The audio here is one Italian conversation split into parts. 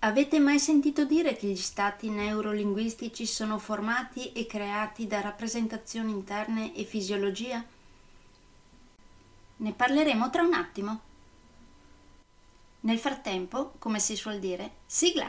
Avete mai sentito dire che gli stati neurolinguistici sono formati e creati da rappresentazioni interne e fisiologia? Ne parleremo tra un attimo. Nel frattempo, come si suol dire, sigla!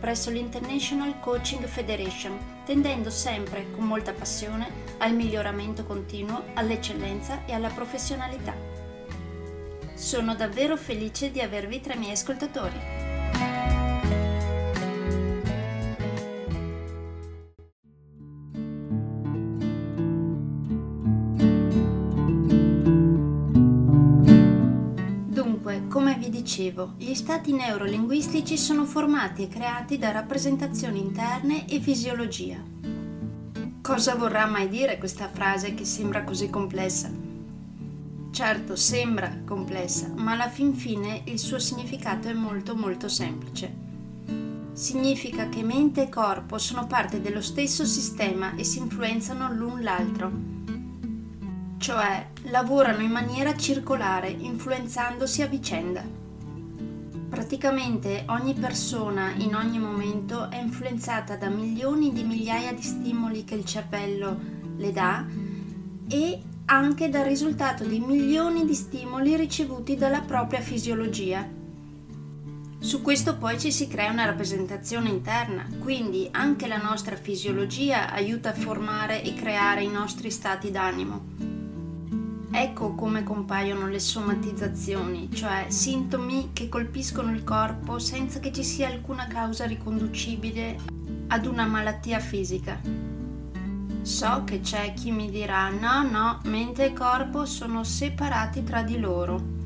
presso l'International Coaching Federation, tendendo sempre con molta passione al miglioramento continuo, all'eccellenza e alla professionalità. Sono davvero felice di avervi tra i miei ascoltatori. Dicevo, gli stati neurolinguistici sono formati e creati da rappresentazioni interne e fisiologia. Cosa vorrà mai dire questa frase che sembra così complessa? Certo, sembra complessa, ma alla fin fine il suo significato è molto molto semplice. Significa che mente e corpo sono parte dello stesso sistema e si influenzano l'un l'altro. Cioè, lavorano in maniera circolare, influenzandosi a vicenda. Praticamente ogni persona in ogni momento è influenzata da milioni di migliaia di stimoli che il cervello le dà e anche dal risultato di milioni di stimoli ricevuti dalla propria fisiologia. Su questo poi ci si crea una rappresentazione interna, quindi anche la nostra fisiologia aiuta a formare e creare i nostri stati d'animo. Ecco come compaiono le somatizzazioni, cioè sintomi che colpiscono il corpo senza che ci sia alcuna causa riconducibile ad una malattia fisica. So che c'è chi mi dirà no, no, mente e corpo sono separati tra di loro.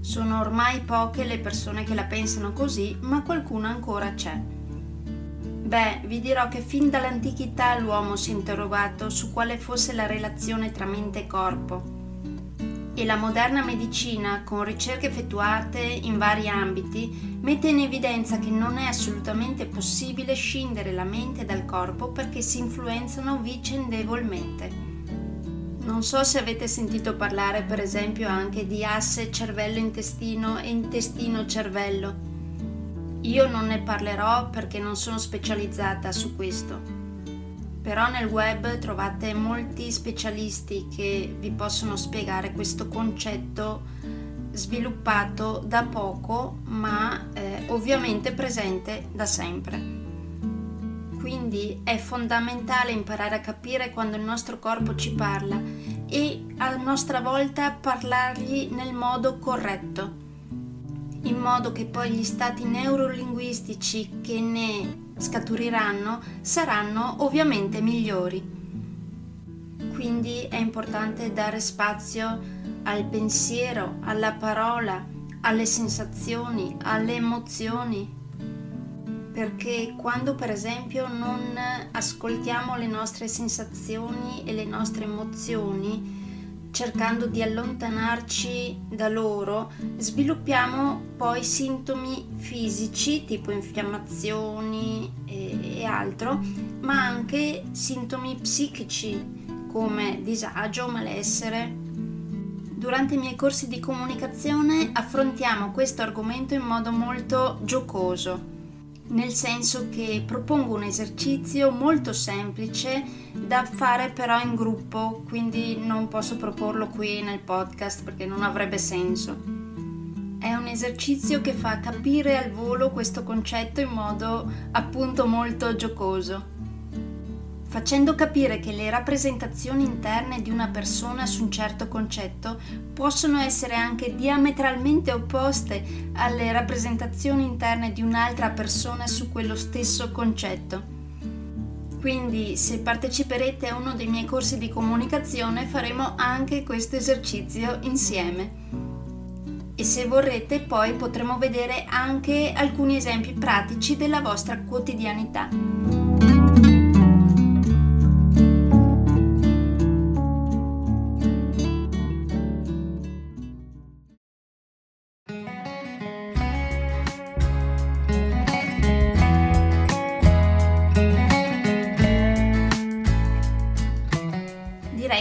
Sono ormai poche le persone che la pensano così, ma qualcuna ancora c'è. Beh, vi dirò che fin dall'antichità l'uomo si è interrogato su quale fosse la relazione tra mente e corpo e la moderna medicina, con ricerche effettuate in vari ambiti, mette in evidenza che non è assolutamente possibile scindere la mente dal corpo perché si influenzano vicendevolmente. Non so se avete sentito parlare per esempio anche di asse cervello-intestino e intestino-cervello. Io non ne parlerò perché non sono specializzata su questo però nel web trovate molti specialisti che vi possono spiegare questo concetto sviluppato da poco ma eh, ovviamente presente da sempre. Quindi è fondamentale imparare a capire quando il nostro corpo ci parla e a nostra volta parlargli nel modo corretto, in modo che poi gli stati neurolinguistici che ne scaturiranno saranno ovviamente migliori. Quindi è importante dare spazio al pensiero, alla parola, alle sensazioni, alle emozioni, perché quando per esempio non ascoltiamo le nostre sensazioni e le nostre emozioni, cercando di allontanarci da loro, sviluppiamo poi sintomi fisici tipo infiammazioni e, e altro, ma anche sintomi psichici come disagio, malessere. Durante i miei corsi di comunicazione affrontiamo questo argomento in modo molto giocoso nel senso che propongo un esercizio molto semplice da fare però in gruppo, quindi non posso proporlo qui nel podcast perché non avrebbe senso. È un esercizio che fa capire al volo questo concetto in modo appunto molto giocoso facendo capire che le rappresentazioni interne di una persona su un certo concetto possono essere anche diametralmente opposte alle rappresentazioni interne di un'altra persona su quello stesso concetto. Quindi se parteciperete a uno dei miei corsi di comunicazione faremo anche questo esercizio insieme. E se vorrete poi potremo vedere anche alcuni esempi pratici della vostra quotidianità.